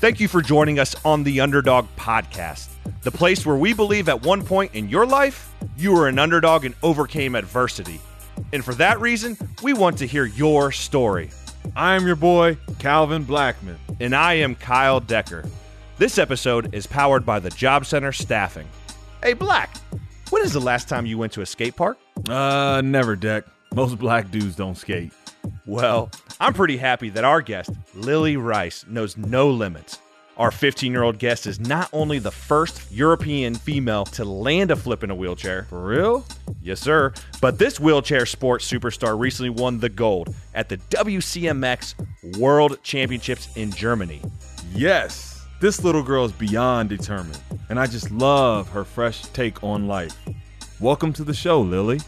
Thank you for joining us on the Underdog Podcast, the place where we believe at one point in your life, you were an underdog and overcame adversity. And for that reason, we want to hear your story. I am your boy, Calvin Blackman. And I am Kyle Decker. This episode is powered by the Job Center Staffing. Hey, Black, when is the last time you went to a skate park? Uh, never, Deck. Most black dudes don't skate. Well, I'm pretty happy that our guest, Lily Rice, knows no limits. Our 15 year old guest is not only the first European female to land a flip in a wheelchair. For real? Yes, sir. But this wheelchair sports superstar recently won the gold at the WCMX World Championships in Germany. Yes. This little girl is beyond determined, and I just love her fresh take on life. Welcome to the show, Lily.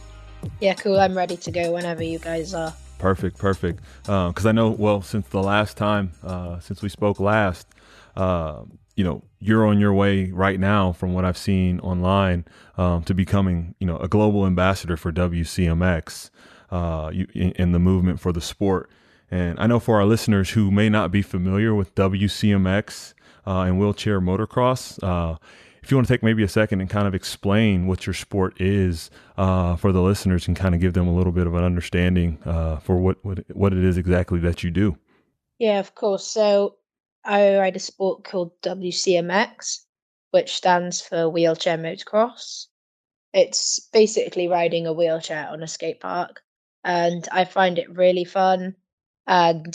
Yeah, cool. I'm ready to go whenever you guys are. Perfect, perfect. Because uh, I know, well, since the last time, uh, since we spoke last, uh, you know, you're on your way right now, from what I've seen online, um, to becoming, you know, a global ambassador for WCMX uh, you, in, in the movement for the sport. And I know for our listeners who may not be familiar with WCMX, uh, and wheelchair motocross. Uh, if you want to take maybe a second and kind of explain what your sport is uh, for the listeners and kind of give them a little bit of an understanding uh, for what, what what it is exactly that you do. Yeah, of course. So I ride a sport called WCMX, which stands for wheelchair motocross. It's basically riding a wheelchair on a skate park, and I find it really fun. And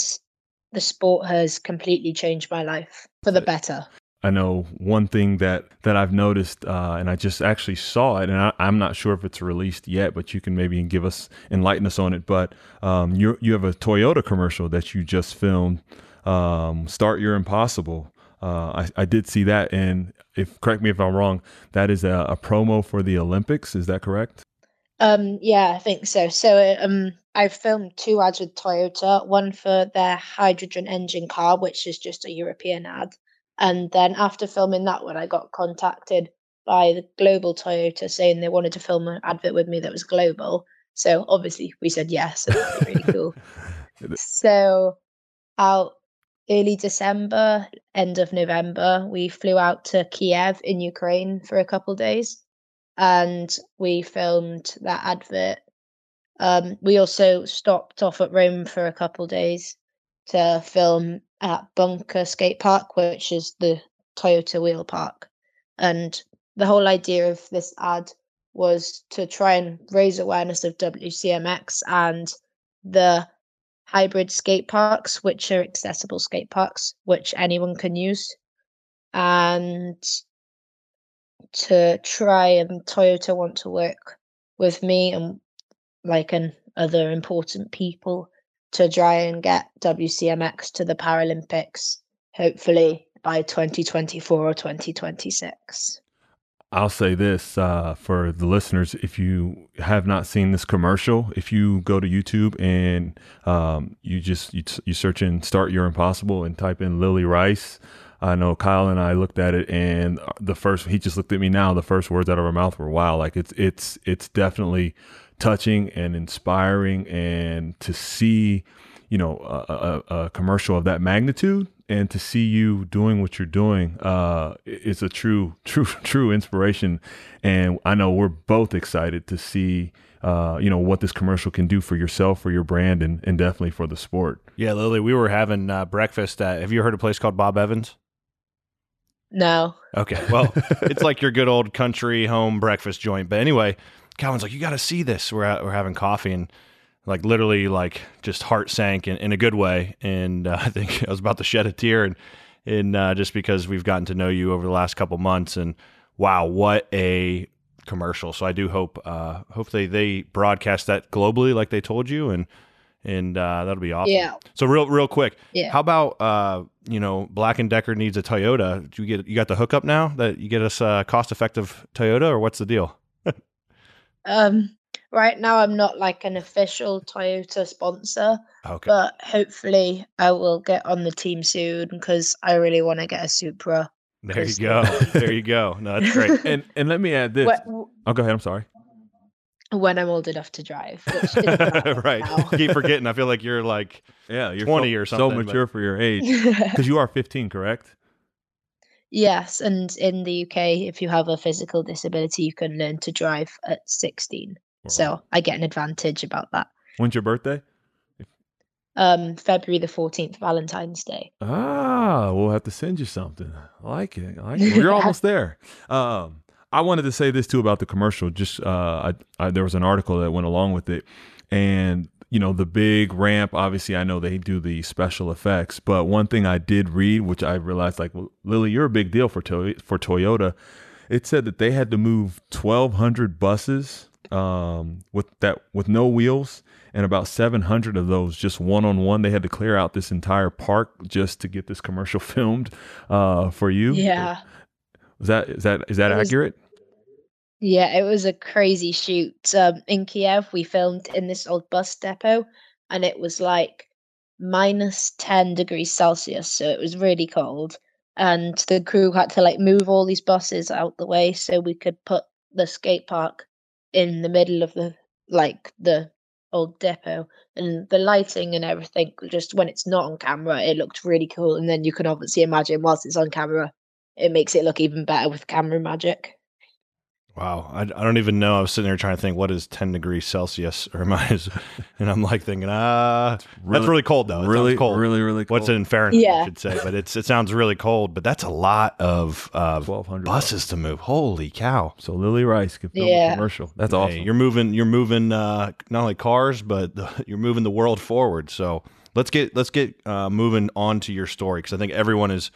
the sport has completely changed my life for the better. I know one thing that that I've noticed, uh, and I just actually saw it, and I, am not sure if it's released yet, but you can maybe give us enlighten us on it. But um, you you have a Toyota commercial that you just filmed. Um, Start Your Impossible. Uh, I, I did see that, and if correct me if I'm wrong, that is a, a promo for the Olympics. Is that correct? Um, yeah, I think so. So um, I filmed two ads with Toyota, one for their hydrogen engine car, which is just a European ad. And then after filming that one, I got contacted by the global Toyota saying they wanted to film an advert with me that was global. So obviously we said yes, and that was really cool. So out early December, end of November, we flew out to Kiev in Ukraine for a couple days and we filmed that advert. Um, we also stopped off at Rome for a couple days to film at Bunker Skate Park, which is the Toyota wheel park. And the whole idea of this ad was to try and raise awareness of WCMX and the hybrid skate parks, which are accessible skate parks, which anyone can use. And to try and Toyota want to work with me and like and other important people to try and get WCMX to the Paralympics, hopefully by 2024 or 2026. I'll say this uh, for the listeners: if you have not seen this commercial, if you go to YouTube and um, you just you, you search in "Start Your Impossible" and type in Lily Rice, I know Kyle and I looked at it, and the first he just looked at me now. The first words out of our mouth were, "Wow!" Like it's it's it's definitely touching and inspiring, and to see, you know, a, a, a commercial of that magnitude, and to see you doing what you're doing, uh, it's a true, true, true inspiration. And I know we're both excited to see uh, you know what this commercial can do for yourself, for your brand, and, and definitely for the sport. Yeah, Lily, we were having uh, breakfast. At, have you heard a place called Bob Evans? No. Okay. Well, it's like your good old country home breakfast joint. But anyway, Calvin's like, you got to see this. We're at, we're having coffee and like literally like just heart sank in, in a good way. And uh, I think I was about to shed a tear and, and uh, just because we've gotten to know you over the last couple months and wow, what a commercial. So I do hope, uh, hopefully they broadcast that globally like they told you and, and uh, that'll be awesome. Yeah. So real, real quick. Yeah. How about uh, you know, Black and Decker needs a Toyota. Do you get you got the hookup now that you get us a cost effective Toyota, or what's the deal? Um, right now I'm not like an official Toyota sponsor. Okay. But hopefully I will get on the team soon because I really want to get a Supra. There you go. there you go. No, that's great. and and let me add this. Oh, go ahead. I'm sorry when I'm old enough to drive. right. Keep forgetting. I feel like you're like yeah, you're 20 so, or something. So mature but... for your age. Because you are 15, correct? Yes, and in the UK, if you have a physical disability, you can learn to drive at 16. So I get an advantage about that. When's your birthday? Um, February the 14th, Valentine's Day. Ah, we'll have to send you something. I like it. I like it. We're almost there. Um, I wanted to say this too about the commercial. Just uh, I, I, there was an article that went along with it, and you know the big ramp. Obviously, I know they do the special effects, but one thing I did read, which I realized, like well, Lily, you're a big deal for to- for Toyota. It said that they had to move 1,200 buses um, with that with no wheels, and about 700 of those just one on one. They had to clear out this entire park just to get this commercial filmed uh, for you. Yeah. Is that is that is that It was- accurate? Yeah, it was a crazy shoot. Um, in Kiev, we filmed in this old bus depot, and it was like minus 10 degrees Celsius, so it was really cold. And the crew had to like move all these buses out the way so we could put the skate park in the middle of the like the old depot. And the lighting and everything, just when it's not on camera, it looked really cool. And then you can obviously imagine whilst it's on camera, it makes it look even better with camera magic. Wow, I, I don't even know. I was sitting there trying to think what is ten degrees Celsius or minus, and I'm like thinking, ah, that's really cold though. It really cold. really really cold. What's it in Fahrenheit? I should say, but it's it sounds really cold. But that's a lot of uh, 1200 buses to move. Holy cow! So Lily Rice could film Yeah. a commercial. That's Hey, awesome. you're moving. You're moving uh, not only cars, but the, you're moving the world forward. So let's get let's get uh, moving on to your story because I think everyone is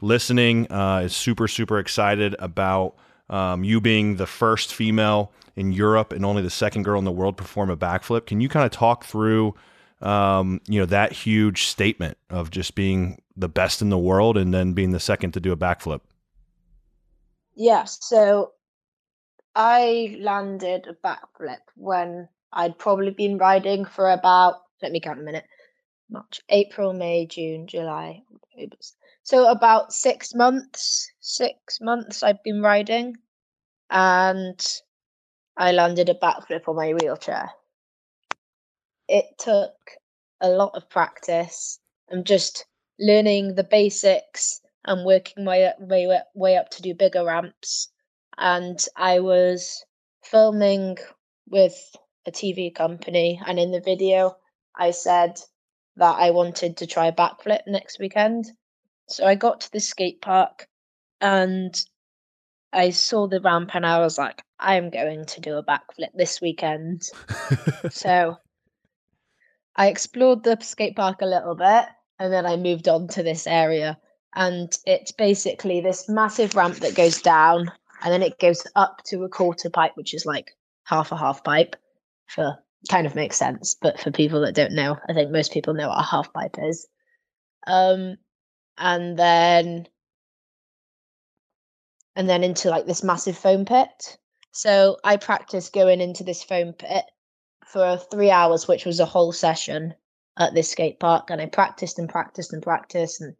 listening uh, is super super excited about um, you being the first female in Europe and only the second girl in the world perform a backflip. Can you kind of talk through um, you know that huge statement of just being the best in the world and then being the second to do a backflip? Yeah, so I landed a backflip when I'd probably been riding for about, let me count a minute, March, April, May, June, July, October. So about six months, six months I've been riding and I landed a backflip on my wheelchair. It took a lot of practice and just learning the basics and working my way way, up to do bigger ramps. And I was filming with a TV company, and in the video, I said that I wanted to try backflip next weekend. So I got to the skate park and I saw the ramp, and I was like, I'm going to do a backflip this weekend. So I explored the skate park a little bit and then I moved on to this area. And it's basically this massive ramp that goes down and then it goes up to a quarter pipe, which is like half a half pipe. For kind of makes sense, but for people that don't know, I think most people know what a half pipe is. Um, and then and then into like this massive foam pit. So I practiced going into this foam pit for three hours, which was a whole session at this skate park. And I practiced and practiced and practiced. And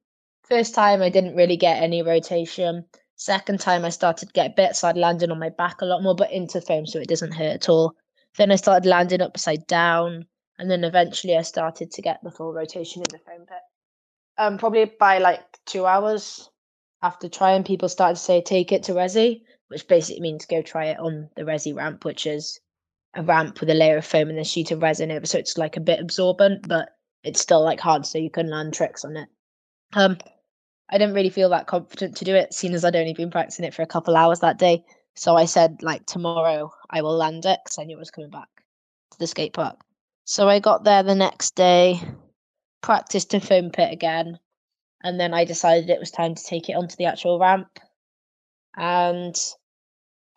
first time I didn't really get any rotation. Second time I started to get bits, so I'd landed on my back a lot more, but into foam so it doesn't hurt at all. Then I started landing upside down, and then eventually I started to get the full rotation in the foam pit. Um, probably by like two hours after trying, people started to say take it to Resi, which basically means go try it on the Resi ramp, which is a ramp with a layer of foam and a sheet of resin over, so it's like a bit absorbent, but it's still like hard, so you can learn tricks on it. Um, I didn't really feel that confident to do it, seeing as I'd only been practicing it for a couple hours that day. So I said, like tomorrow, I will land it because I knew I was coming back to the skate park. So I got there the next day, practiced a foam pit again, and then I decided it was time to take it onto the actual ramp. And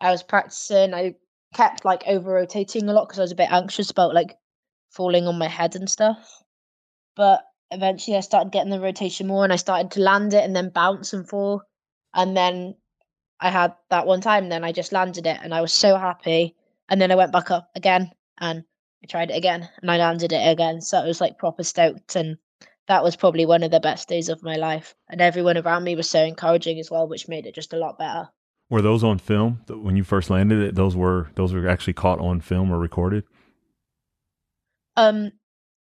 I was practicing. I kept like over rotating a lot because I was a bit anxious about like falling on my head and stuff. But eventually I started getting the rotation more and I started to land it and then bounce and fall. And then I had that one time, then I just landed it and I was so happy. And then I went back up again and I tried it again and I landed it again. So it was like proper stoked and that was probably one of the best days of my life. And everyone around me was so encouraging as well, which made it just a lot better. Were those on film when you first landed? It those were those were actually caught on film or recorded. Um,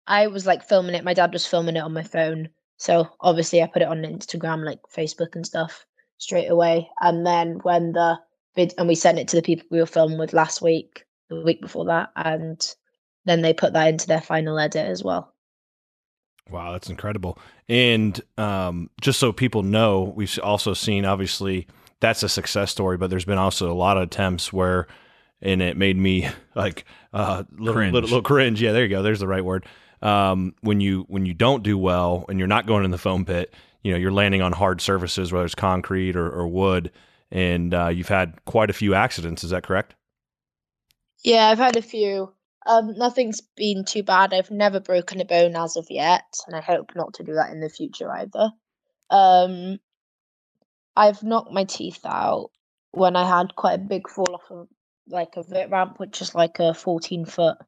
I was like filming it. My dad was filming it on my phone, so obviously I put it on Instagram, like Facebook and stuff. straight away. And then when the vid and we sent it to the people we were filming with last week, the week before that, and then they put that into their final edit as well. Wow, that's incredible. And um, just so people know, we've also seen obviously that's a success story, but there's been also a lot of attempts where, and it made me like uh, little, Cringe. Little, little cringe. Yeah, there you go. There's the right word. Um, when you when you don't do well and you're not going in the foam pit, you know you're landing on hard surfaces, whether it's concrete or, or wood, and uh, you've had quite a few accidents. Is that correct? Yeah, I've had a few. Um, nothing's been too bad. I've never broken a bone as of yet, and I hope not to do that in the future either. Um, I've knocked my teeth out when I had quite a big fall off of like a vert ramp, which is like a 14 foot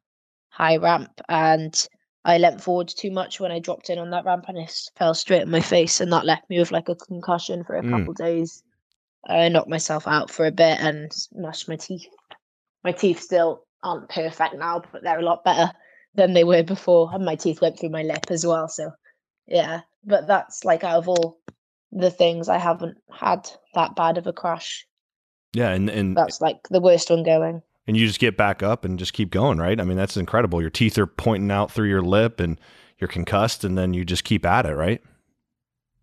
high ramp, and I leant forward too much when I dropped in on that ramp, and it fell straight in my face, and that left me with like a concussion for a Mm. couple days. I knocked myself out for a bit and smashed my teeth. My teeth still aren't perfect now, but they're a lot better than they were before, and my teeth went through my lip as well. So, yeah, but that's like out of all the things, I haven't had that bad of a crash. Yeah, and and That's like the worst one going. and you just get back up and just keep going, right? I mean, that's incredible. Your teeth are pointing out through your lip, and you're concussed, and then you just keep at it, right?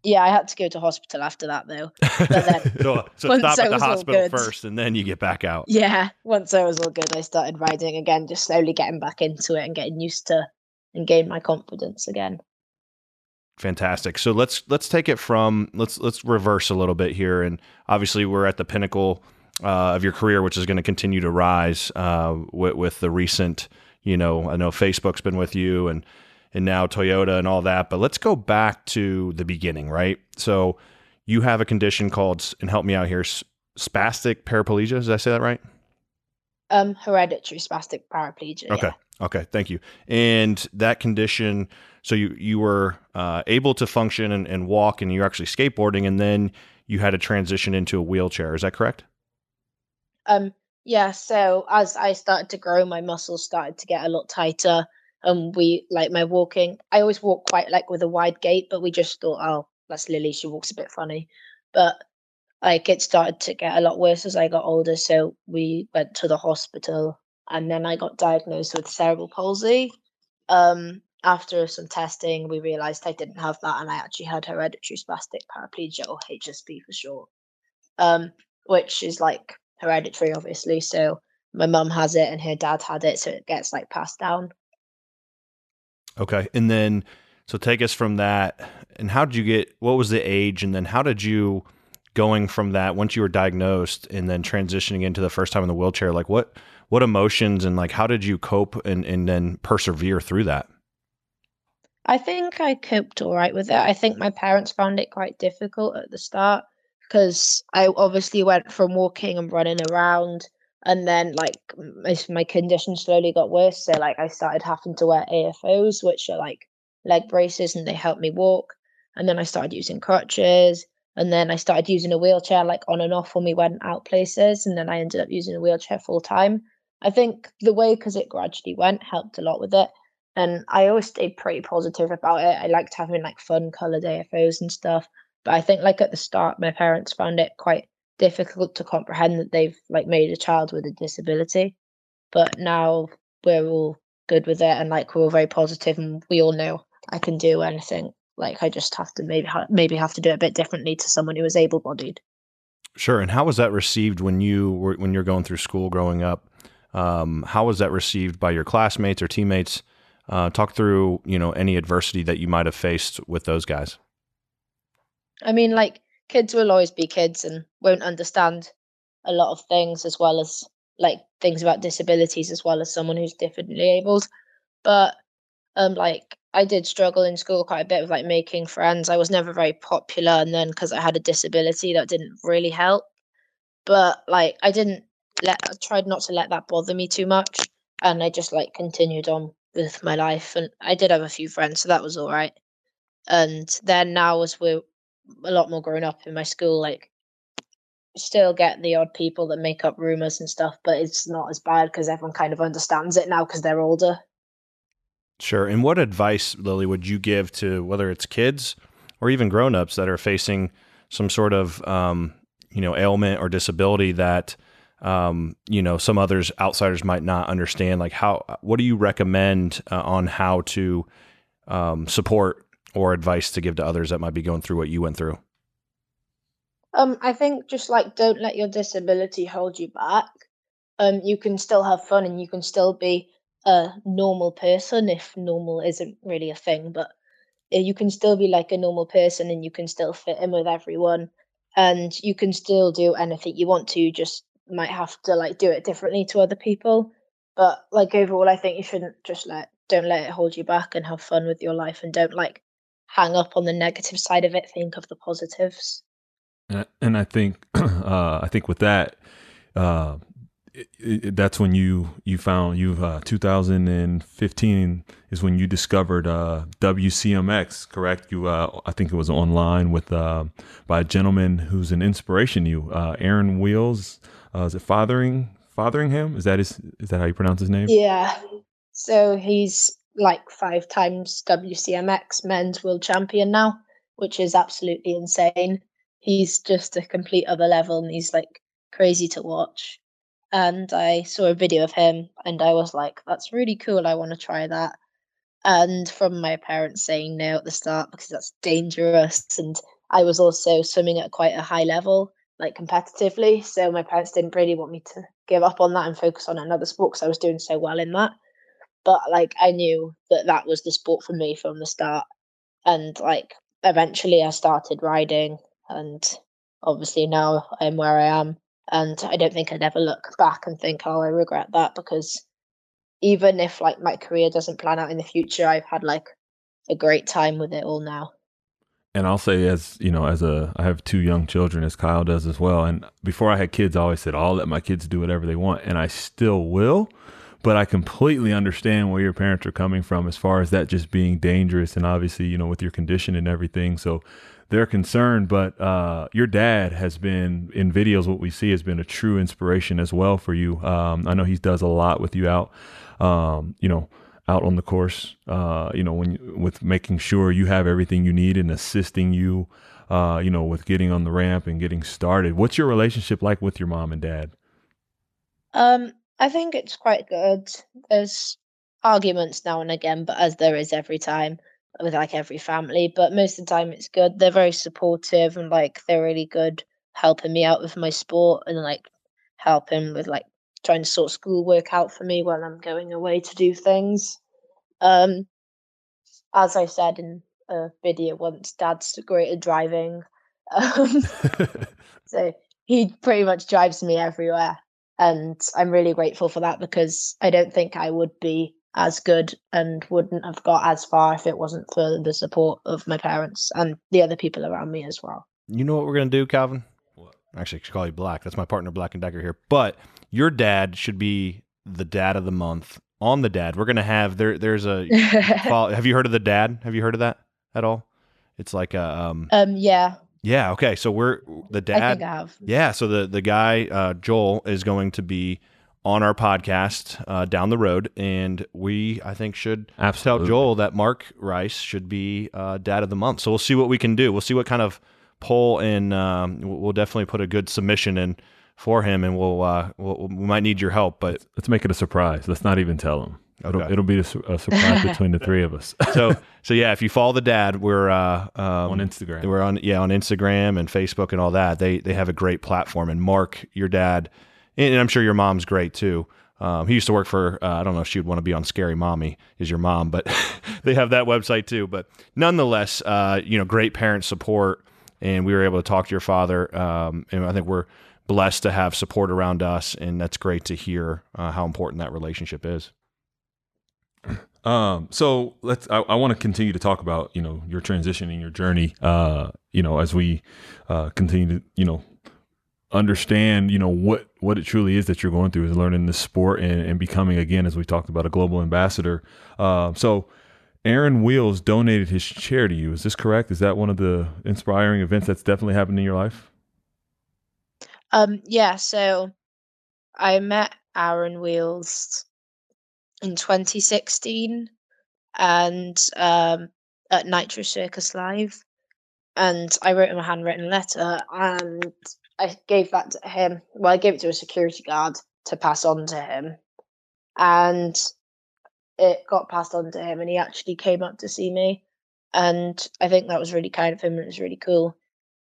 Yeah, I had to go to hospital after that though. then- so so stop at the hospital first, and then you get back out. Yeah, once I was all good, I started riding again, just slowly getting back into it and getting used to and gain my confidence again. Fantastic. So let's let's take it from let's let's reverse a little bit here, and obviously we're at the pinnacle uh, of your career, which is going to continue to rise uh, with, with the recent. You know, I know Facebook's been with you, and and now Toyota and all that. But let's go back to the beginning, right? So you have a condition called, and help me out here, spastic paraplegia. Did I say that right? Um, hereditary spastic paraplegia. Okay. yeah. Okay. Thank you. And that condition, so you you were uh, able to function and, and walk, and you're actually skateboarding, and then you had to transition into a wheelchair. Is that correct? Um, yeah. So as I started to grow, my muscles started to get a lot tighter. And we like my walking. I always walk quite like with a wide gait, but we just thought, oh, that's Lily. She walks a bit funny. But like it started to get a lot worse as I got older. So we went to the hospital, and then I got diagnosed with cerebral palsy. Um, after some testing, we realized I didn't have that, and I actually had hereditary spastic paraplegia, or HSP for short. Um, which is like hereditary, obviously. So my mum has it, and her dad had it, so it gets like passed down. Okay. And then, so take us from that. And how did you get? What was the age? And then how did you going from that once you were diagnosed, and then transitioning into the first time in the wheelchair? Like what what emotions and like how did you cope and and then persevere through that? I think I coped all right with it. I think my parents found it quite difficult at the start because I obviously went from walking and running around, and then like my, condition slowly got worse. So like I started having to wear AFOs, which are like leg braces, and they help me walk. And then I started using crutches, and then I started using a wheelchair like on and off when we went out places, and then I ended up using a wheelchair full time. I think the way because it gradually went helped a lot with it and I always stayed pretty positive about it. I liked having like fun colored AFOs and stuff. But I think like at the start, my parents found it quite difficult to comprehend that they've like made a child with a disability. But now we're all good with it, and like we're all very positive, and we all know I can do anything. Like I just have to maybe ha- maybe have to do it a bit differently to someone who is able bodied. Sure. And how was that received when you were when you're going through school growing up? Um, how was that received by your classmates or teammates? Uh, talk through you know any adversity that you might have faced with those guys. I mean, like kids will always be kids and won't understand a lot of things as well as like things about disabilities as well as someone who's differently abled. But um, like I did struggle in school quite a bit with like making friends. I was never very popular, and then because I had a disability, that didn't really help. But like I didn't let I tried not to let that bother me too much, and I just like continued on with my life. And I did have a few friends, so that was all right. And then now, as we're a lot more grown up in my school, like still get the odd people that make up rumors and stuff, but it's not as bad because everyone kind of understands it now because they're older. Sure. And what advice, Lily, would you give to whether it's kids or even grown-ups that are facing some sort of um, you know ailment or disability that um, you know some others outsiders might not understand like how what do you recommend uh, on how to um, support or advice to give to others that might be going through what you went through? Um i think just like don't let your disability hold you back. Um you can still have fun and you can still be a normal person if normal isn't really a thing but uh, you can still be like a normal person and you can still fit in with everyone and you can still do anything you want to you just might have to like do it differently to other people. But like overall i think you shouldn't just let don't let it hold you back and have fun with your life and don't like hang up on the negative side of it think of the positives and, i think uh, i think with that uh, it, it, that's when you you found you uh, 2015 is when you discovered uh, WCMX, correct? You uh, I think it was online with uh, by a gentleman who's an inspiration to you, uh, Aaron Wheelz. Uh, is it Fathering Fotheringham? Is that his? Is that how you pronounce his name? Yeah. So he's like five times WCMX men's world champion now, which is absolutely insane. He's just a complete other level, and he's like crazy to watch and I saw a video of him and I was like, that's really cool. I want to try that. And from my parents saying no at the start because that's dangerous. And I was also swimming at quite a high level, like competitively. So my parents didn't really want me to give up on that and focus on another sport because I was doing so well in that. But like I knew that that was the sport for me from the start. And like eventually I started riding and obviously now I'm where I am and I don't think I'd ever look back and think, oh, I regret that because even if like my career doesn't plan out in the future, I've had like a great time with it all now. And I'll say, as you know, as a I have two young children, as Kyle does as well. And before I had kids, I always said, I'll let my kids do whatever they want, and I still will. But I completely understand where your parents are coming from as far as that just being dangerous, and obviously, you know, with your condition and everything. So they're concerned. But uh, your dad has been in videos. What we see has been a true inspiration as well for you. Um, I know he does a lot with you out. Um, you know, out on the course. Uh, you know, when with making sure you have everything you need and assisting you. Uh, you know, with getting on the ramp and getting started. What's your relationship like with your mom and dad? Um, I think it's quite good. There's arguments now and again, but as there is every time with like every family, but most of the time it's good. They're very supportive and like they're really good helping me out with my sport and like helping with like trying to sort schoolwork out for me when I'm going away to do things. Um, as I said in a video once, Dad's great at driving, um, so he pretty much drives me everywhere, and I'm really grateful for that because I don't think I would be as good and wouldn't have got as far if it wasn't for the support of my parents and the other people around me as well. You know what we're gonna do, Calvin? What? Actually, I should call you Black. That's my partner, Black and Decker here. But your dad should be the dad of the month on the dad. We're gonna have there. There's a. have you heard of the dad? Have you heard of that at all? It's like a. Um, um yeah. Yeah. Okay. So we're the dad. I think I have. Yeah. So the the guy uh, Joel is going to be on our podcast uh, down the road, and we I think should Absolutely. tell Joel that Mark Rice should be uh, Dad of the Month. So we'll see what we can do. We'll see what kind of poll, and um, we'll definitely put a good submission in for him, and we'll, uh, we'll we might need your help. But let's, let's make it a surprise. Let's not even tell him. Okay. It'll, it'll be a, a surprise between the three of us. so so yeah, if you follow the dad, we're uh, um, on Instagram. We're on yeah on Instagram and Facebook and all that. They they have a great platform. And Mark, your dad and I'm sure your mom's great too. Um, he used to work for uh, I don't know if she would want to be on Scary Mommy is your mom, but they have that website too. But nonetheless, uh, you know, great parent support, and we were able to talk to your father, um, and I think we're blessed to have support around us, and that's great to hear uh, how important that relationship is. Um, so let's. I, I want to continue to talk about you know your transition and your journey. Uh, you know, as we uh, continue to you know understand, you know, what what it truly is that you're going through is learning the sport and, and becoming again, as we talked about, a global ambassador. Uh, so, Aaron Wheelz donated his chair to you. Is this correct? Is that one of the inspiring events that's definitely happened in your life? Um, yeah. So, I met Aaron Wheelz in 2016, and um, at Nitro Circus Live, and I wrote him a handwritten letter, and I gave that to him. Well, I gave it to a security guard to pass on to him, and it got passed on to him, and he actually came up to see me, and I think that was really kind of him. It was really cool,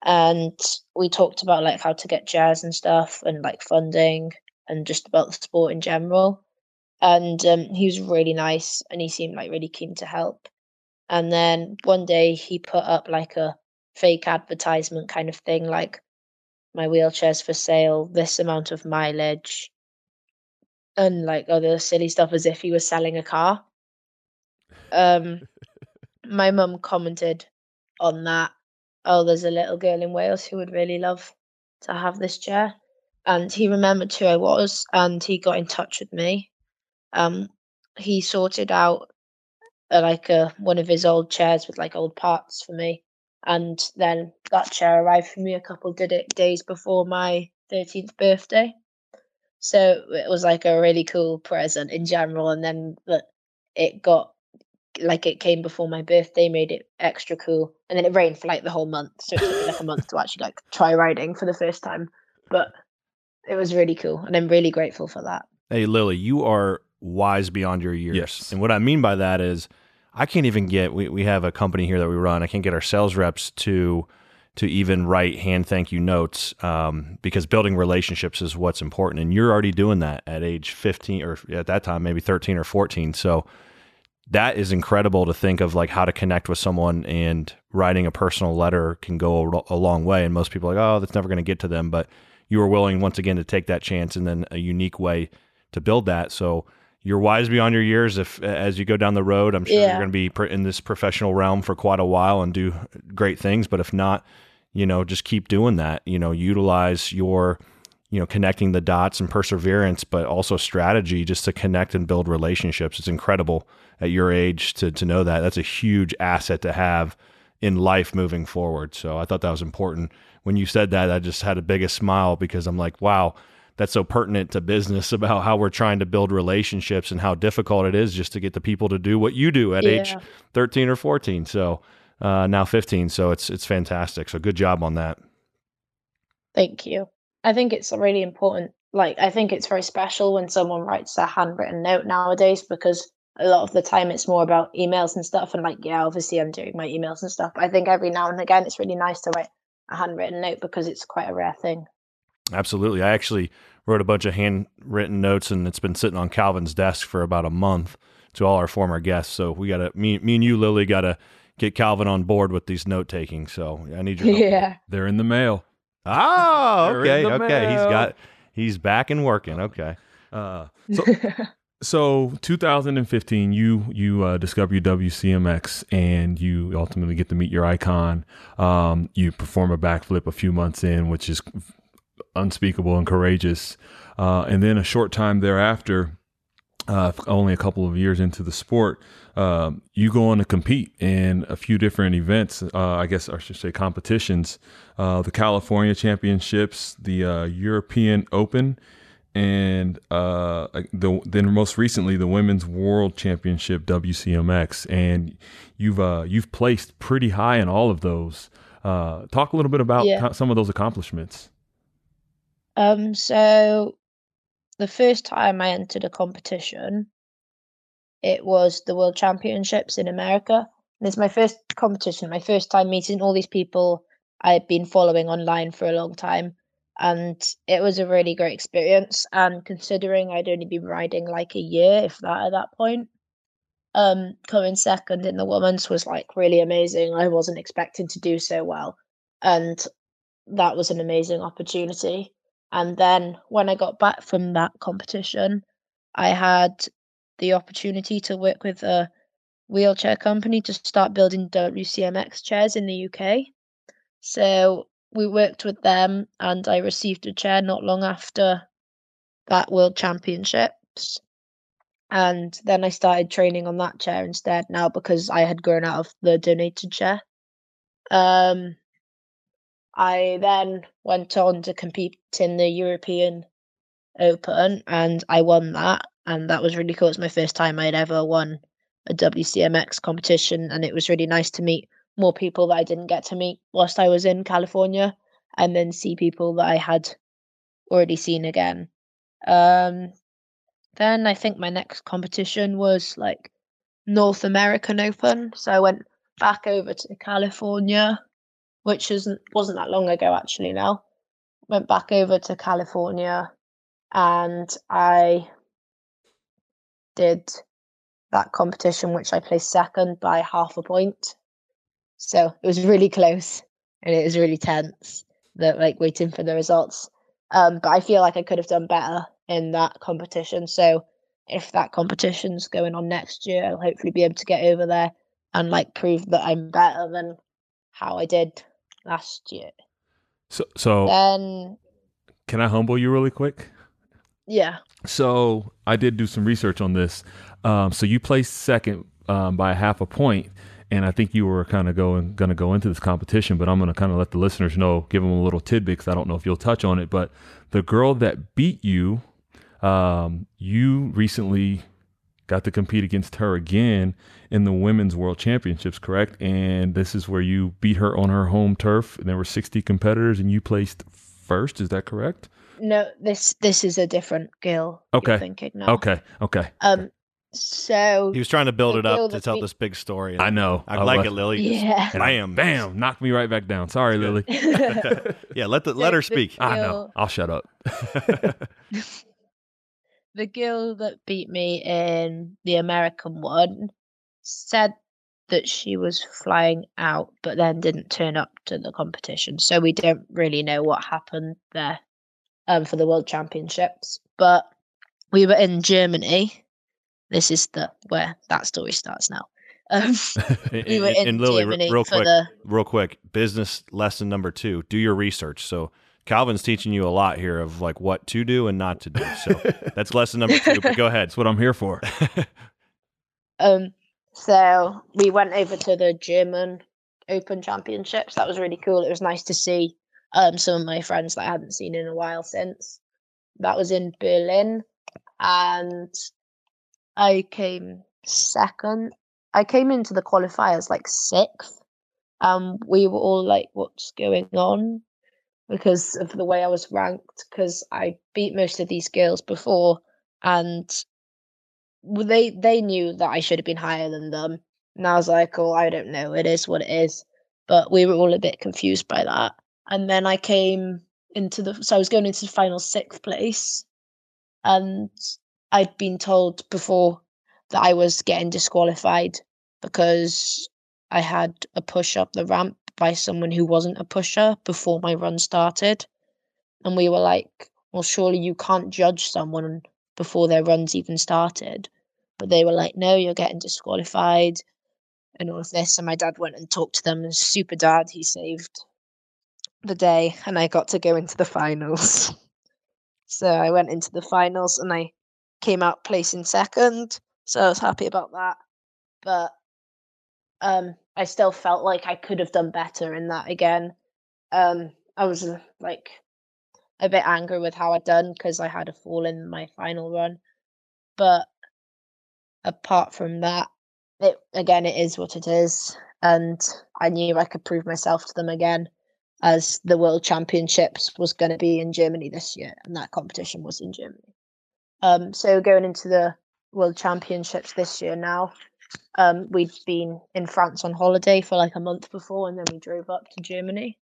and we talked about like how to get jazz and stuff, and like funding, and just about the sport in general. And um, he was really nice, and he seemed like really keen to help. And then one day he put up like a fake advertisement kind of thing, like my wheelchair's for sale, this amount of mileage, and like other silly stuff as if he was selling a car. Um, my mum commented on that. Oh, there's a little girl in Wales who would really love to have this chair, and he remembered who I was, and he got in touch with me. Um, he sorted out uh, like a one of his old chairs with like old parts for me, and then that chair arrived for me a couple did it days before my 13th birthday. So it was like a really cool present in general, and then that it got like it came before my birthday made it extra cool and then it rained for like the whole month so it took me like a month to actually like try riding for the first time but it was really cool and i'm really grateful for that Hey, Lily, you are wise beyond your years. Yes. And what I mean by that is I can't even get we, we have a company here that we run. I can't get our sales reps to to even write hand thank you notes um, because building relationships is what's important. And you're already doing that at age 15 or at that time, maybe 13 or 14. So that is incredible to think of like how to connect with someone and writing a personal letter can go a, a long way. And most people are like, oh, that's never going to get to them. But you were willing once again to take that chance and then a unique way to build that. So you're wise beyond your years. If as you go down the road, I'm sure Yeah. you're going to be in this professional realm for quite a while and do great things. But if not, you know, just keep doing that. You know, utilize your you know connecting the dots and perseverance, but also strategy just to connect and build relationships. It's incredible at your age to to know that. That's a huge asset to have in life moving forward. So I thought that was important. When you said that, I just had a biggest smile because I'm like, wow, that's so pertinent to business about how we're trying to build relationships and how difficult it is just to get the people to do what you do at age 13 or 14. So uh, now 15. So it's it's fantastic. So good job on that. Thank you. I think it's really important. Like, I think it's very special when someone writes a handwritten note nowadays because a lot of the time it's more about emails and stuff. And, like, yeah, obviously I'm doing my emails and stuff. But I think every now and again it's really nice to write a handwritten note because it's quite a rare thing. Absolutely. I actually wrote a bunch of handwritten notes and it's been sitting on Calvin's desk for about a month to all our former guests. So we got to, me, me and you, Lily, got to get Calvin on board with these note taking. So I need your help. yeah. They're in the mail. Oh, They're okay. in the Okay. He's mail. got, he's back and working. Okay. Uh, so, so 2015, you you uh, discover your WCMX and you ultimately get to meet your icon. Um, you perform a backflip a few months in, which is unspeakable and courageous. Uh, and then a short time thereafter, uh, only a couple of years into the sport, um, you go on to compete in a few different events. Uh, I guess I should say competitions: uh, the California Championships, the uh, European Open, and uh, the then most recently the Women's World Championship WCMX. And you've uh, you've placed pretty high in all of those. Uh, talk a little bit about Yeah. some of those accomplishments. Um, so the first time I entered a competition, it was the World Championships in America. And it's my first competition, my first time meeting all these people I'd been following online for a long time. And it was a really great experience. And considering I'd only been riding like a year, if that at that point, um, coming second in the women's was like really amazing. I wasn't expecting to do so well. And that was an amazing opportunity. And then when I got back from that competition, I had the opportunity to work with a wheelchair company to start building WCMX chairs in the UK. So we worked with them, and I received a chair not long after that World Championships. And then I started training on that chair instead now because I had grown out of the donated chair. Um, I then went on to compete in the European Open and I won that. And that was really cool. It's my first time I'd ever won a WCMX competition. And it was really nice to meet more people that I didn't get to meet whilst I was in California. and then see people that I had already seen again. Um, then I think my next competition was like North American Open. So I went back over to California, which isn't wasn't that long ago actually now. Went back over to California and I did that competition which I placed second by half a point. So it was really close and it was really tense that like waiting for the results. Um, but I feel like I could have done better in that competition. So if that competition's going on next year, I'll hopefully be able to get over there and like prove that I'm better than how I did last year. So, so Then can I humble you really quick? yeah, So I did do some research on this. Um, so you placed second um, by half a point, and I think you were kind of going going to go into this competition. But I'm going to kind of let the listeners know, give them a little tidbit because I don't know if you'll touch on it. But the girl that beat you, um, you recently got to compete against her again in the women's world championships, correct? And this is where you beat her on her home turf. And there were 60 competitors, and you placed first. Is that correct? no, this this is a different girl. Okay. Thinking now. Okay. Okay. Um. So He was trying to build it up to tell beat- this big story. I know. I like was- it, Lily. Just yeah. Bam. Bam! Knocked me right back down. Sorry, Lily. yeah, let the let her the- speak. I know. I'll shut up. The girl that beat me in the American one said that she was flying out, but then didn't turn up to the competition. So we don't really know what happened there um, for the World Championships. But we were in Germany. This is the where that story starts now. Um, we were in and Lily, Germany real quick, the real quick, business lesson number two: do your research. So Calvin's teaching you a lot here of like what to do and not to do. So that's lesson number two. But go ahead. That's what I'm here for. Um, so we went over to the German Open Championships. That was really cool. It was nice to see um some of my friends that I hadn't seen in a while since. That was in Berlin, and I came second. I came into the qualifiers like sixth. Um, we were all like, "What's going on?" Because of the way I was ranked. Because I beat most of these girls before, and they they knew that I should have been higher than them. And I was like, oh, I don't know. It is what it is. But we were all a bit confused by that. And then I came into the so I was going into the final sixth place. And I'd been told before that I was getting disqualified because I had a push up the ramp by someone who wasn't a pusher before my run started. And we were like, well, surely you can't judge someone before their runs even started. But they were like, no, you're getting disqualified and all of this. And my dad went and talked to them. And super dad, he saved the day. And I got to go into the finals. so I went into the finals and I came out placing second. So I was happy about that. But um, I still felt like I could have done better in that again. Um, I was uh, like a bit angry with how I'd done because I had a fall in my final run. But apart from that, it again it is what it is, and I knew I could prove myself to them again, as the World Championships was going to be in Germany this year, and that competition was in Germany. Um, so going into the World Championships this year now, um, we'd been in France on holiday for like a month before, and then we drove up to Germany.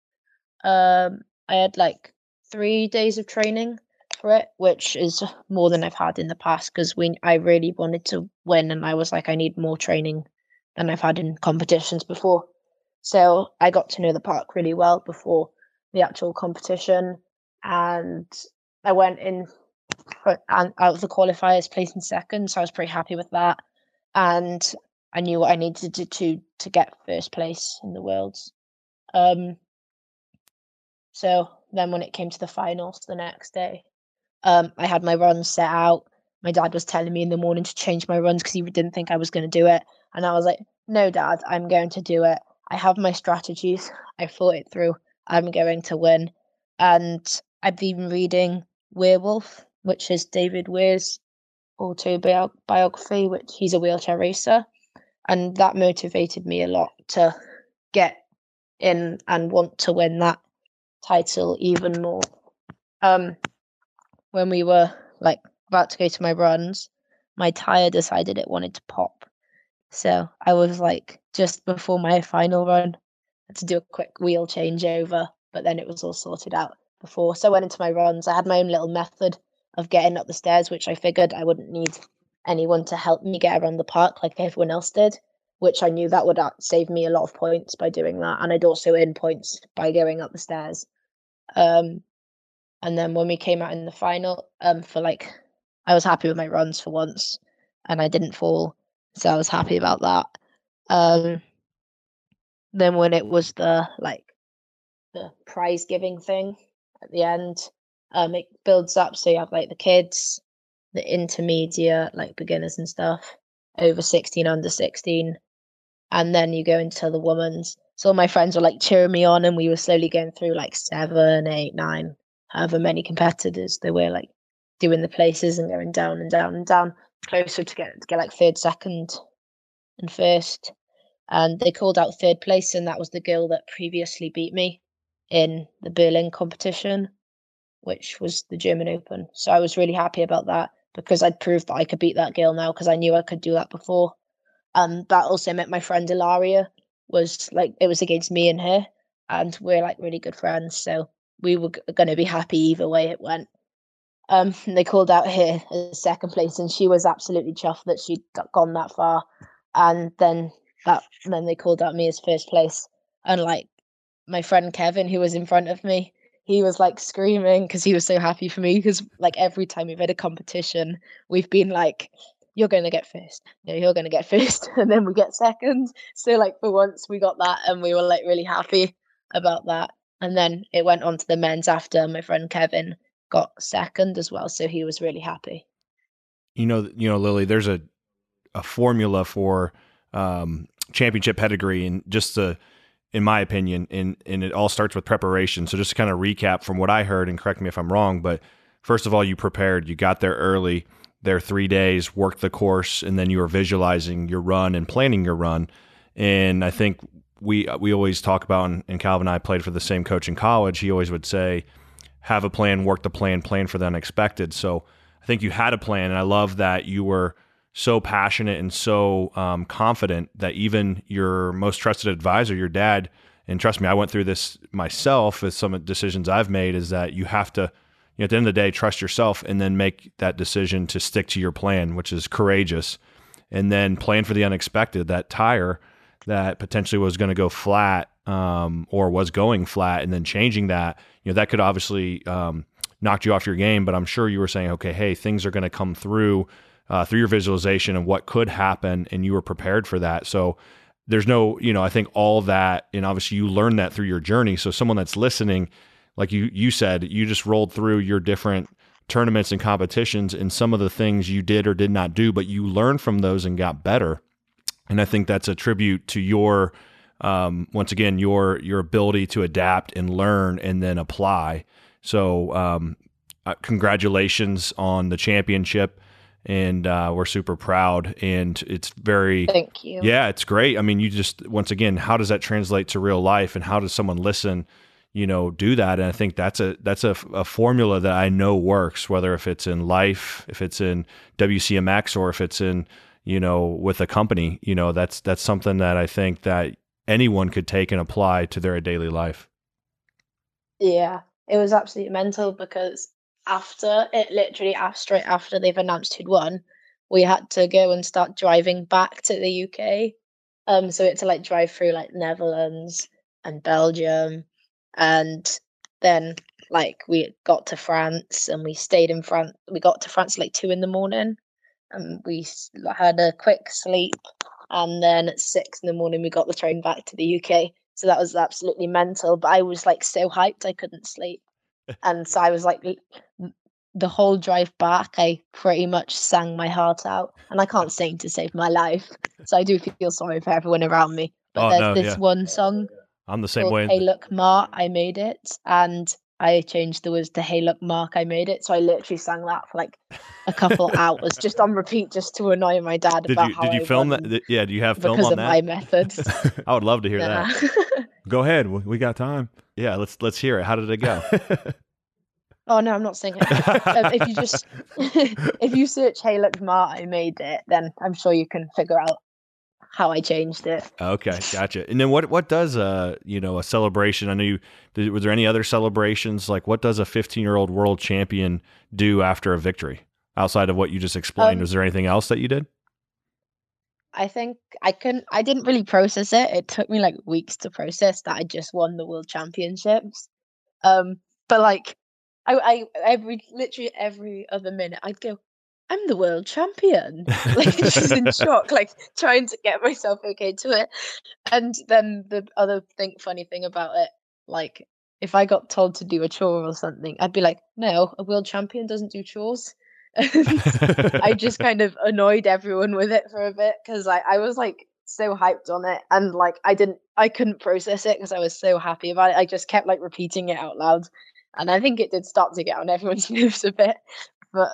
Um, I had like three days of training for it, which is more than I've had in the past because we I really wanted to win, and I was like, I need more training than I've had in competitions before. So I got to know the park really well before the actual competition, and I went in and out of the qualifiers, placing second. So I was pretty happy with that, and I knew what I needed to do to get first place in the worlds. Um, so then when it came to the finals the next day, um, I had my runs set out. My dad was telling me in the morning to change my runs because he didn't think I was going to do it. And I was like, no, dad, I'm going to do it. I have my strategies. I thought it through. I'm going to win. And I've been reading Weirwolf, which is David Weir's autobiography, which he's a wheelchair racer. And that motivated me a lot to get in and want to win that title even more. Um, when we were like about to go to my runs, my tire decided it wanted to pop. So I was like just before my final run, had to do a quick wheel changeover, but then it was all sorted out before. So I went into my runs. I had my own little method of getting up the stairs, which I figured I wouldn't need anyone to help me get around the park like everyone else did, which I knew that would uh, save me a lot of points by doing that. And I'd also earn points by going up the stairs. Um, and then when we came out in the final, um, for like, I was happy with my runs for once and I didn't fall. So I was happy about that. Um, then when it was the like the prize giving thing at the end, um, it builds up. So you have like the kids, the intermediate, like beginners and stuff, over 16, under 16. And then you go into the women's. So all my friends were like cheering me on, and we were slowly going through like seven, eight, nine, however many competitors there were like doing the places and going down and down and down, closer to get to get like third, second, and first. And they called out third place, and that was the girl that previously beat me in the Berlin competition which was the German Open. So I was really happy about that because I'd proved that I could beat that girl now because I knew I could do that before. Um, that also meant my friend Ilaria was like it was against me and her, and we're like really good friends. So we were g- going to be happy either way it went. Um, they called out her as second place, and she was absolutely chuffed that she'd gone that far. And then that, then they called out me as first place, and like my friend Kevin, who was in front of me, he was like screaming because he was so happy for me because like every time we've had a competition we've been like you're going to get first. No you're going to get first and then we get second. So like for once we got that and we were like really happy about that. And then it went on to the men's after my friend kevin got second as well so he was really happy. You know you know lily there's a a formula for um championship pedigree and just the in my opinion, and and it all starts with preparation. So just to kind of recap from what I heard, and correct me if I'm wrong, but first of all, you prepared. You got there early, there three days, worked the course, and then you were visualizing your run and planning your run. And I think we we always talk about, and Calvin and I played for the same coach in college. He always would say, "Have a plan, work the plan, plan for the unexpected." So I think you had a plan, and I love that you were so passionate and so um, confident that even your most trusted advisor, your dad, and trust me, I went through this myself with some decisions I've made, is that you have to, you know, at the end of the day, trust yourself and then make that decision to stick to your plan, which is courageous, and then plan for the unexpected. That tire that potentially was going to go flat um, or was going flat, and then changing that, you know, that could obviously um, knock you off your game. But I'm sure you were saying, okay, hey, things are going to come through uh, through your visualization and what could happen, and you were prepared for that. So there's no, you know, I think all that, and obviously you learn that through your journey. So someone that's listening, like you you said, you just rolled through your different tournaments and competitions and some of the things you did or did not do, but you learned from those and got better. And I think that's a tribute to your um, once again your your ability to adapt and learn and then apply. So um, uh, congratulations on the championship and uh, we're super proud. And it's very thank you. Yeah, it's great. I mean, you just once again, how does that translate to real life, and how does someone listen? You know, do that, and I think that's a that's a, a formula that I know works. Whether if it's in life, if it's in WCMX, or if it's in you know with a company, you know that's that's something that I think that anyone could take and apply to their daily life. Yeah, it was absolutely mental because after it literally straight after they've announced who'd won, we had to go and start driving back to the UK. Um, so we had to like drive through like Netherlands and Belgium, and then like we got to France and we stayed in France. We got to France like two in the morning, and we had a quick sleep, and then at six in the morning we got the train back to the UK. So that was absolutely mental. But I was like so hyped I couldn't sleep and so I was like the whole drive back, I pretty much sang my heart out, and I can't sing to save my life, so I do feel sorry for everyone around me. But oh, there's no, this yeah. one song. I'm the same way. Hey, look, Mark, I made it, and I changed the words to "Hey, look, Mark, I made it." So I literally sang that for like a couple hours, just on repeat, just to annoy my dad did about you, how did you I film that? Yeah, do you have film because on of that? my methods? I would love to hear that. Go ahead, we got time. Yeah, let's let's hear it. How did it go? Oh no, I'm not singing. um, if you just if you search "Hey look, Ma, I made it," then I'm sure you can figure out how I changed it. Okay, gotcha. And then what what does a you know a celebration? I know you. Did, was there any other celebrations? Like what does a 15 year old world champion do after a victory outside of what you just explained? Um, was there anything else that you did? I think I couldn't. I didn't really process it. It took me like weeks to process that I just won the world championships. Um, but like, I, I every literally every other minute I'd go, I'm the world champion. Like just in shock, like trying to get myself okay to it. And then the other thing, funny thing about it, like if I got told to do a chore or something, I'd be like, no, a world champion doesn't do chores. I just kind of annoyed everyone with it for a bit because I, I was like so hyped on it and like I didn't I couldn't process it because I was so happy about it. I just kept like repeating it out loud. And I think it did start to get on everyone's nerves a bit. But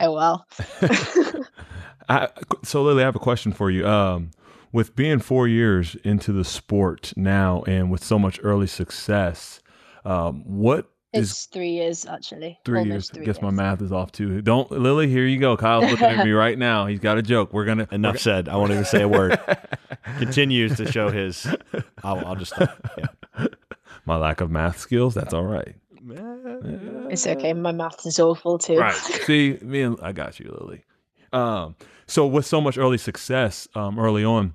oh well. I, so Lily, I have a question for you. Um, with being four years into the sport now and with so much early success, um, what it's is three years actually. three Almost years? Three I guess my math is off too. Don't Lily, here you go. Kyle's looking at me right now. He's got a joke. We're gonna Enough said. I won't even say a word. Continues to show his. I'll, I'll just. Yeah. my lack of math skills. That's all right. It's okay. My math is awful too. Right. See, me and I got you, Lily. Um, so with so much early success, um, early on,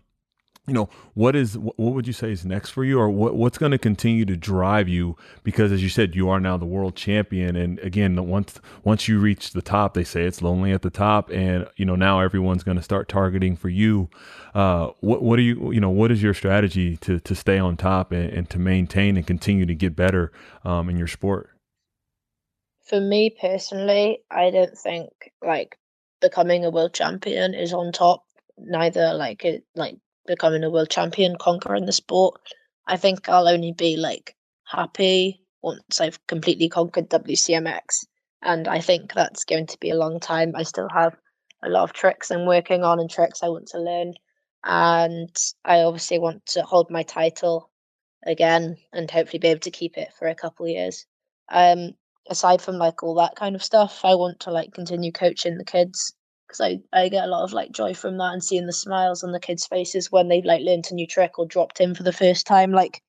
you know, what is what would you say is next for you, or what what's going to continue to drive you? Because as you said, you are now the world champion, and again, once once you reach the top, they say it's lonely at the top, and you know now everyone's going to start targeting for you. Uh, what what are you you know what is your strategy to to stay on top and, and to maintain and continue to get better um, in your sport? For me personally, I don't think like becoming a world champion is on top. Neither like it like becoming a world champion, conquering the sport. I think I'll only be like happy once I've completely conquered WCMX. And I think that's going to be a long time. I still have a lot of tricks I'm working on and tricks I want to learn. And I obviously want to hold my title again and hopefully be able to keep it for a couple of years. Um, aside from like all that kind of stuff, I want to like continue coaching the kids because I, I get a lot of like joy from that and seeing the smiles on the kids' faces when they've like learned a new trick or dropped in for the first time. Like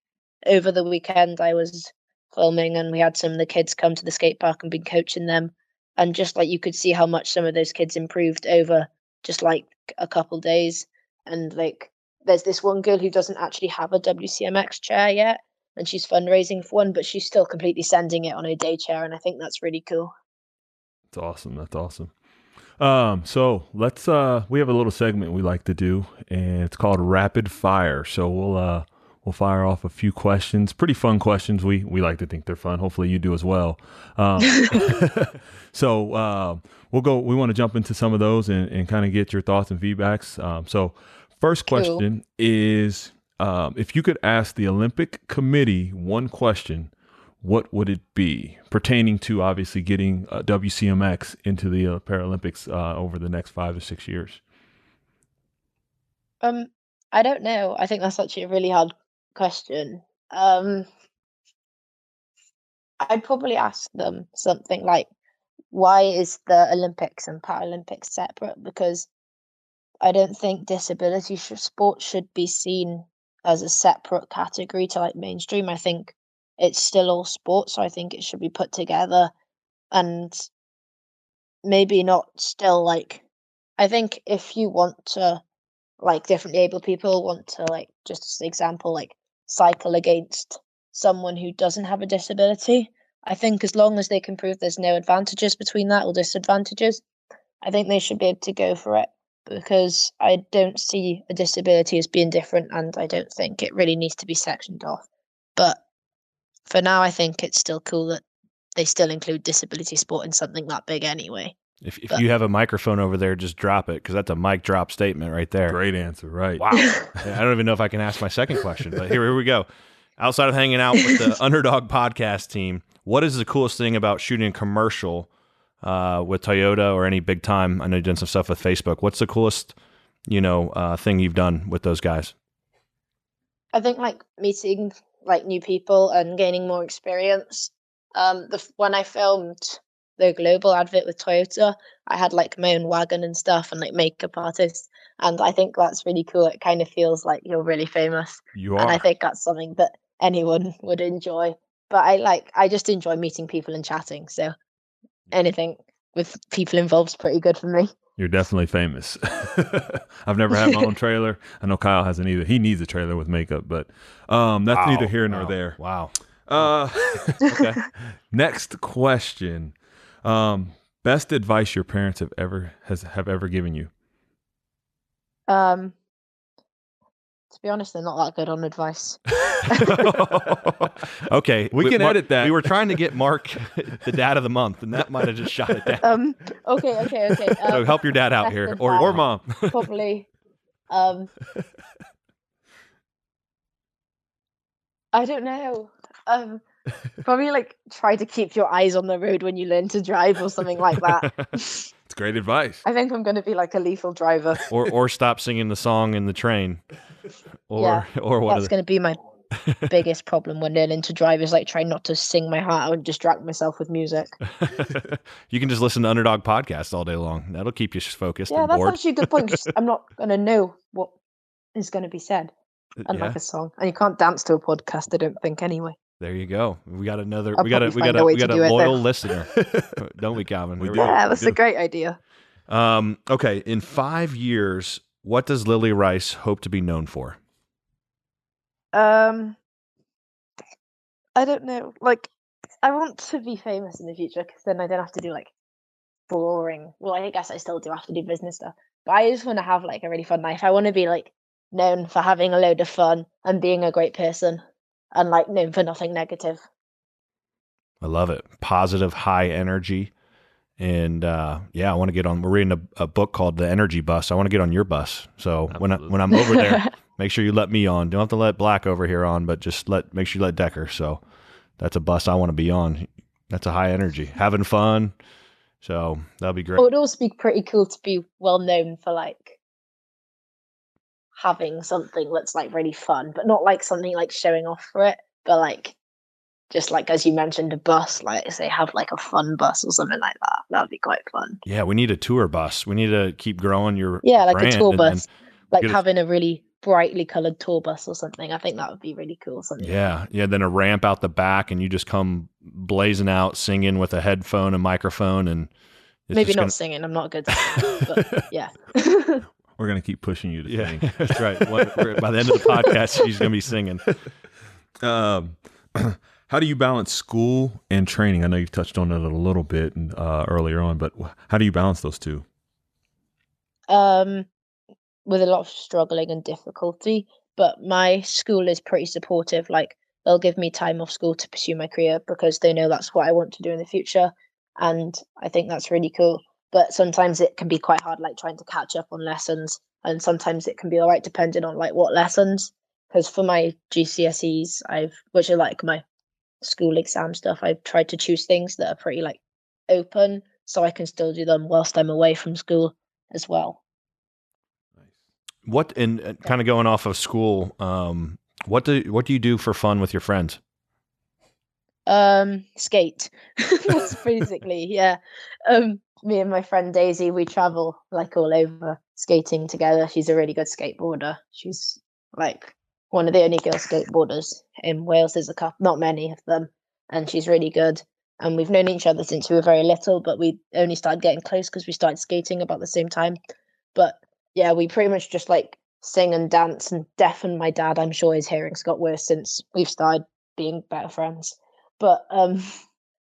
over the weekend, I was filming and we had some of the kids come to the skate park and been coaching them, and just like you could see how much some of those kids improved over just like a couple days. And like there's this one girl who doesn't actually have a WCMX chair yet, and she's fundraising for one, but she's still completely sending it on her day chair, and I think that's really cool. That's awesome. That's awesome. Um, so let's uh we have a little segment we like to do and it's called rapid fire. So we'll uh we'll fire off a few questions. Pretty fun questions. We we like to think they're fun. Hopefully you do as well. Um, so uh, we'll go we want to jump into some of those and, and kind of get your thoughts and feedbacks. Um, so first Cool. question is um, if you could ask the Olympic Committee one question, what would it be pertaining to obviously getting uh, WCMX into the uh, Paralympics uh, over the next five or six years? Um, I don't know. I think that's actually a really hard question. Um, I'd probably ask them something like, why is the Olympics and Paralympics separate? Because I don't think disability sh- sports should be seen as a separate category to like mainstream. I think it's still all sports, so I think it should be put together and maybe not still like I think if you want to like differently able people want to like just as an example like cycle against someone who doesn't have a disability i think as long as they can prove there's no advantages between that or disadvantages i think they should be able to go for it because i don't see a disability as being different and i don't think it really needs to be sectioned off. But for now i think it's still cool that they still include disability sport in something that big anyway If, if But- you have a microphone over there, just drop it because that's a mic drop statement right there. Great answer, right? Wow. I don't even know if I can ask my second question, but here, here we go. Outside of hanging out with the Underdog podcast team, what is the coolest thing about shooting a commercial uh, with Toyota or any big time? I know you've done some stuff with Facebook. What's the coolest, you know, uh, thing you've done with those guys? I think like meeting like new people and gaining more experience. Um, the when I filmed the global advert with Toyota, I had like my own wagon and stuff and like makeup artists, and I think that's really cool. It kind of feels like you're really famous, You are, and. I think that's something that anyone would enjoy. But I like I just enjoy meeting people and chatting. So anything with people involved is pretty good for me. You're definitely famous. I've never had my own trailer. I know Kyle hasn't either. He needs a trailer with makeup, but um, that's neither here nor wow, there. Wow. Uh, Okay. next question. Um, best advice your parents have ever has have ever given you. Um, to be honest, they're not that good on advice. okay, We can edit that. We were trying to get Mark the dad of the month, and that might have just shot it down. Um, okay, okay, okay. so Um, help your dad out here, advice. or Or mom. probably um I don't know. Um probably like try to keep your eyes on the road when you learn to drive or something like that. It's great advice. I think I'm going to be like a lethal driver. or or stop singing the song in the train, or Yeah, or what? That's going to be my biggest problem when learning to drive is like trying not to sing my heart out and distract myself with music. you can just listen to Underdog podcasts all day long. That'll keep you focused Yeah, and that's bored. actually a good point. 'cause I'm not going to know what is going to be said, unlike yeah, a song. And you can't dance to a podcast, I don't think, anyway. there you go. We got another. I'll we got a we got a a we got a do it, loyal listener, don't we, Calvin? We There do. go. Yeah, that's do. a great idea. Um, okay, in five years, what does Lily Rice hope to be known for? Um, I don't know. Like, I want to be famous in the future because then I don't have to do like boring. Well, I guess I still do have to do business stuff, but I just want to have like a really fun life. I want to be like known for having a load of fun and being a great person, and like known for nothing negative. I love it. Positive, high energy. And uh, yeah, I want to get on. We're reading a, a book called The Energy Bus. I want to get on your bus. So when I, when I'm over there, make sure you let me on. Don't have to let Black over here on, but just let make sure you let Decker. So that's a bus I want to be on. That's a high energy, having fun. So that'll be great. It would also be pretty cool to be well known for like having something that's like really fun, but not like something like showing off for it, but like just like as you mentioned, a bus, like say have like a fun bus or something like that. That would be quite fun. Yeah, we need a tour bus. We need to keep growing your Yeah, like brand a tour bus, like get a- having a really brightly colored tour bus or something. I think that would be really cool. Something. Yeah, yeah. Then a ramp out the back, and you just come blazing out, singing with a headphone and microphone, and it's Maybe not gonna- singing. I'm not a good singer, but yeah. We're gonna keep pushing you to Yeah, sing. that's right. By the end of the podcast, she's gonna be singing. Um, how do you balance school and training? I know you've touched on it a little bit uh, earlier on, but how do you balance those two? um with a lot of struggling and difficulty but my school is pretty supportive like they'll give me time off school to pursue my career because they know that's what I want to do in the future and I think that's really cool but sometimes it can be quite hard like trying to catch up on lessons and sometimes it can be all right depending on like what lessons because for my GCSEs I've which are like my school exam stuff I've tried to choose things that are pretty like open so I can still do them whilst I'm away from school as well What and uh, kind of going off of school, um, what do what do you do for fun with your friends? Um, skate. That's basically yeah. Um, me and my friend Daisy, we travel like all over skating together. She's a really good skateboarder. She's like one of the only girl skateboarders in Wales. There's a couple, not many of them, and she's really good. And we've known each other since we were very little, but we only started getting close because we started skating about the same time. But yeah, we pretty much just like sing and dance and deafen my dad. I'm sure his hearing's got worse since we've started being better friends but um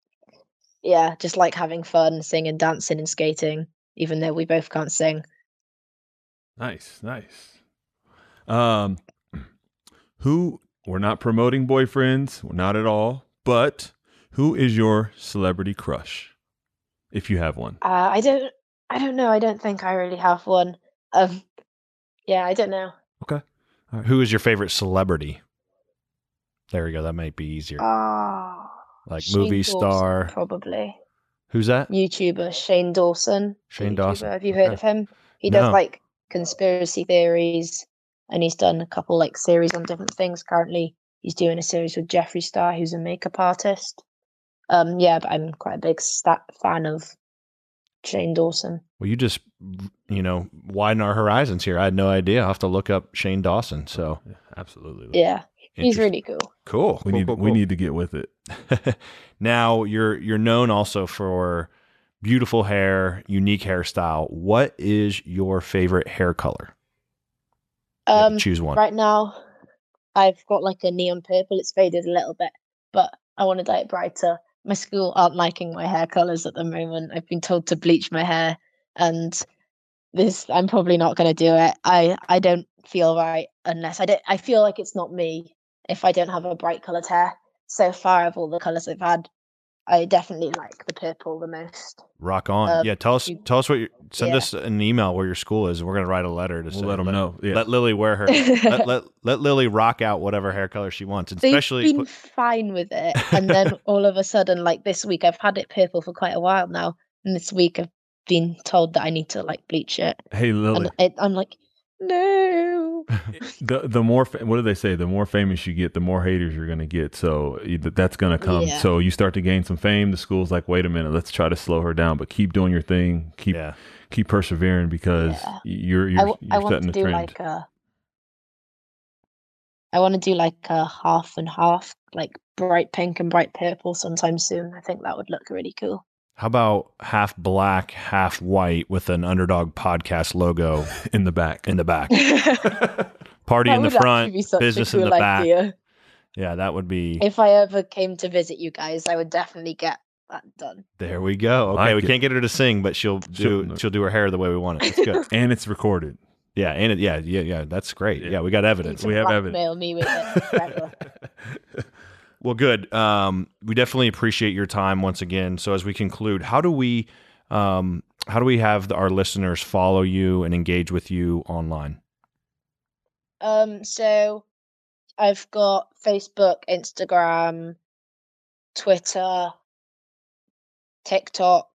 yeah just like having fun singing dancing and skating even though we both can't sing Nice, nice. Um, who we're not promoting boyfriends, we're not at all. But who is your celebrity crush, if you have one? uh, i don't i don't know i don't think i really have one um yeah i don't know Okay. Who is your favorite celebrity? There we go. That might be easier. oh like Shane movie Dawson, star. probably Who's that? youtuber shane dawson Shane YouTuber. Dawson, have you heard okay. of him he No. does like conspiracy theories and he's done a couple like series on different things currently he's doing a series with Jeffree Star, who's a makeup artist. Um, yeah, but I'm quite a big stat fan of Shane Dawson. Well, you just you know widen our horizons here. I had no idea. I will have to look up Shane Dawson. So yeah, absolutely, yeah, he's really cool. Cool. We cool, need cool, we need to get with it. now you're you're known also for beautiful hair, unique hairstyle. What is your favorite hair color? Um, choose one. Right now, I've got like a neon purple. It's faded a little bit, but I want to dye it brighter. My school aren't liking my hair colors at the moment. I've been told to bleach my hair, and this I'm probably not going to do it. I I don't feel right unless I don't. I feel like it's not me if I don't have a bright colored hair. So far, of all the colors I've had, I definitely like the purple the most. Rock on. Um, yeah, tell us you- tell us what you send yeah. us an email where your school is. We're gonna write a letter to We'll say, let them let, know. Yeah. Let Lily wear her. let, let let Lily rock out whatever hair color she wants, and They've especially been put- fine with it, and then all of a sudden, like this week, I've had it purple for quite a while now, and this week I've been told that I need to like bleach it, hey Lily, and it, I'm like, no. the the more what do they say? The more famous you get, the more haters you're gonna get. So that's gonna come. Yeah. So you start to gain some fame. The school's like, wait a minute, let's try to slow her down, but keep doing your thing. Keep yeah. keep persevering because Yeah. you're you're, w- you're I want setting to the do trend. like a. I want to do like a half and half, like bright pink and bright purple sometime soon. I think that would look really cool. How about half black, half white with an underdog podcast logo in the back. in the back? that Party in the front, business a in cool the back. Yeah, that would be. If I ever came to visit you guys, I would definitely get that done. There we go. Okay, Like we it. can't get her to sing, but she'll do She'll- she'll do her hair the way we want it. It's good. and it's recorded. yeah, and it, yeah, yeah, yeah. That's great. Yeah. Yeah, we got You evidence. can We have blackmail me with it forever. Well, good. Um, we definitely appreciate your time once again. So as we conclude, how do we um, how do we have the, our listeners follow you and engage with you online? Um, so I've got Facebook, Instagram, Twitter, TikTok.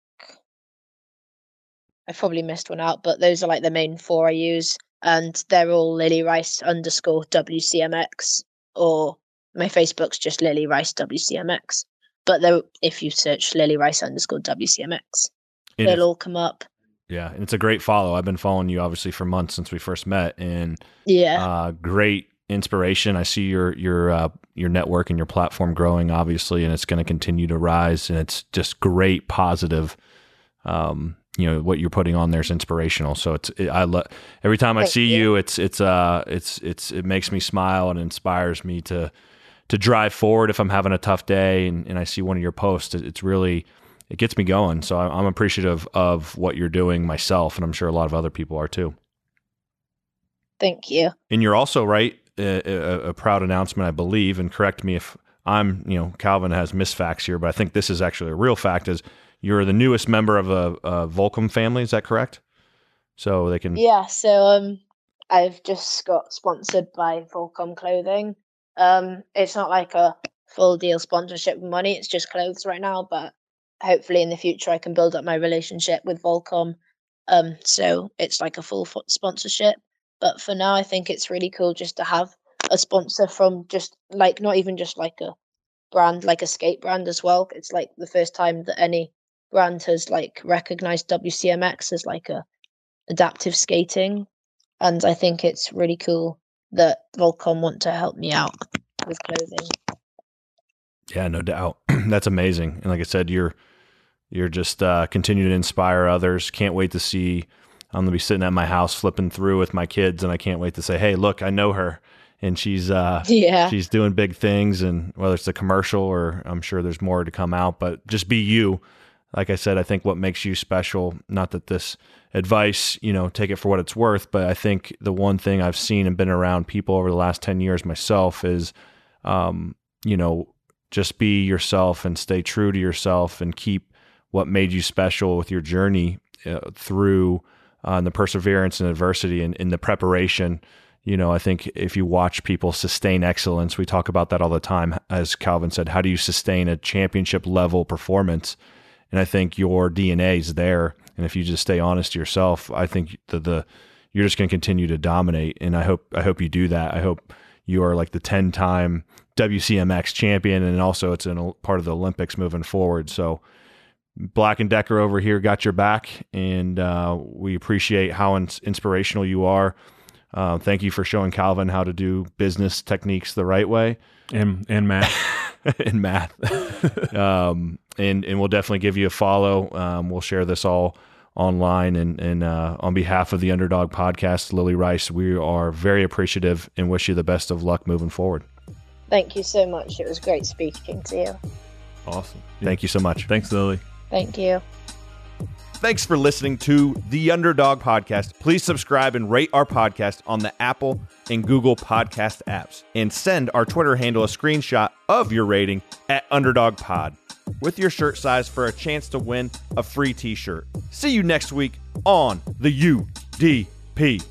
I've probably missed one out, but those are like the main four I use, and they're all Lily Rice underscore WCMX, or my Facebook's just Lily Rice WCMX. But though, if you search Lily Rice underscore WCMX, it'll if- all come up. yeah, and it's a great follow. I've been following you obviously for months since we first met, and Yeah, uh, great inspiration. I see your your uh, your network and your platform growing, obviously, and it's going to continue to rise. And it's just great, positive. Um, you know what you're putting on there is inspirational. So it's it, I love every time I Thank see you. you. It's it's uh it's it's it makes me smile and inspires me to to drive forward if I'm having a tough day and, and I see one of your posts. It, it's really it gets me going. So I- I'm appreciative of what you're doing myself, and I'm sure a lot of other people are too. thank you. And you're also right. A, a, a proud announcement, I believe, and correct me if I'm, you know, Calvin has misfacts here, but I think this is actually a real fact. Is you're the newest member of a, a Volcom family? Is that correct? So they can. Yeah, so um I've just got sponsored by Volcom Clothing. Um it's not like a full deal sponsorship money, it's just clothes right now, but hopefully in the future I can build up my relationship with Volcom. Um so it's like a full sponsorship. But for now I think it's really cool just to have a sponsor from just like not even just like a brand like a skate brand as well. It's like the first time that any brand has like recognized WCMX as like a adaptive skating and I think it's really cool that Volcom want to help me out with clothing. Yeah, no doubt. That's amazing. And like I said, you're you're just uh, continuing to inspire others. Can't wait to see. I'm gonna be sitting at my house flipping through with my kids, and I can't wait to say, "Hey, look, I know her, and she's uh, Yeah. she's doing big things." And whether it's a commercial or I'm sure there's more to come out, but just be you. Like I said, I think what makes you special. Not that this advice, you know, take it for what it's worth, but I think the one thing I've seen and been around people over the last ten years myself is, um, you know, just be yourself and stay true to yourself and keep what made you special with your journey uh, through uh, the perseverance and adversity and in the preparation. You know, I think if you watch people sustain excellence, we talk about that all the time. As Calvin said, how do you sustain a championship level performance? And I think your DNA is there. And if you just stay honest to yourself, I think the the you're just going to continue to dominate. And I hope I hope you do that. I hope you are like the ten time WCMX champion, and also it's a part of the Olympics moving forward. So Black and Decker over here got your back, and uh, we appreciate how ins- inspirational you are. Uh, thank you for showing Calvin how to do business techniques the right way and and math and math. um, and and we'll definitely give you a follow. Um, we'll share this all online and and uh, on behalf of the Underdog Podcast, Lily Rice, we are very appreciative and wish you the best of luck moving forward. Thank you so much. It was great speaking to you. Awesome. Thank you so much. Thanks, Lily. Thank you. Thanks for listening to the Underdog Podcast. Please subscribe and rate our podcast on the Apple and Google Podcast apps. And send our Twitter handle a screenshot of your rating at Underdog Pod with your shirt size for a chance to win a free t shirt. See you next week on the UDP.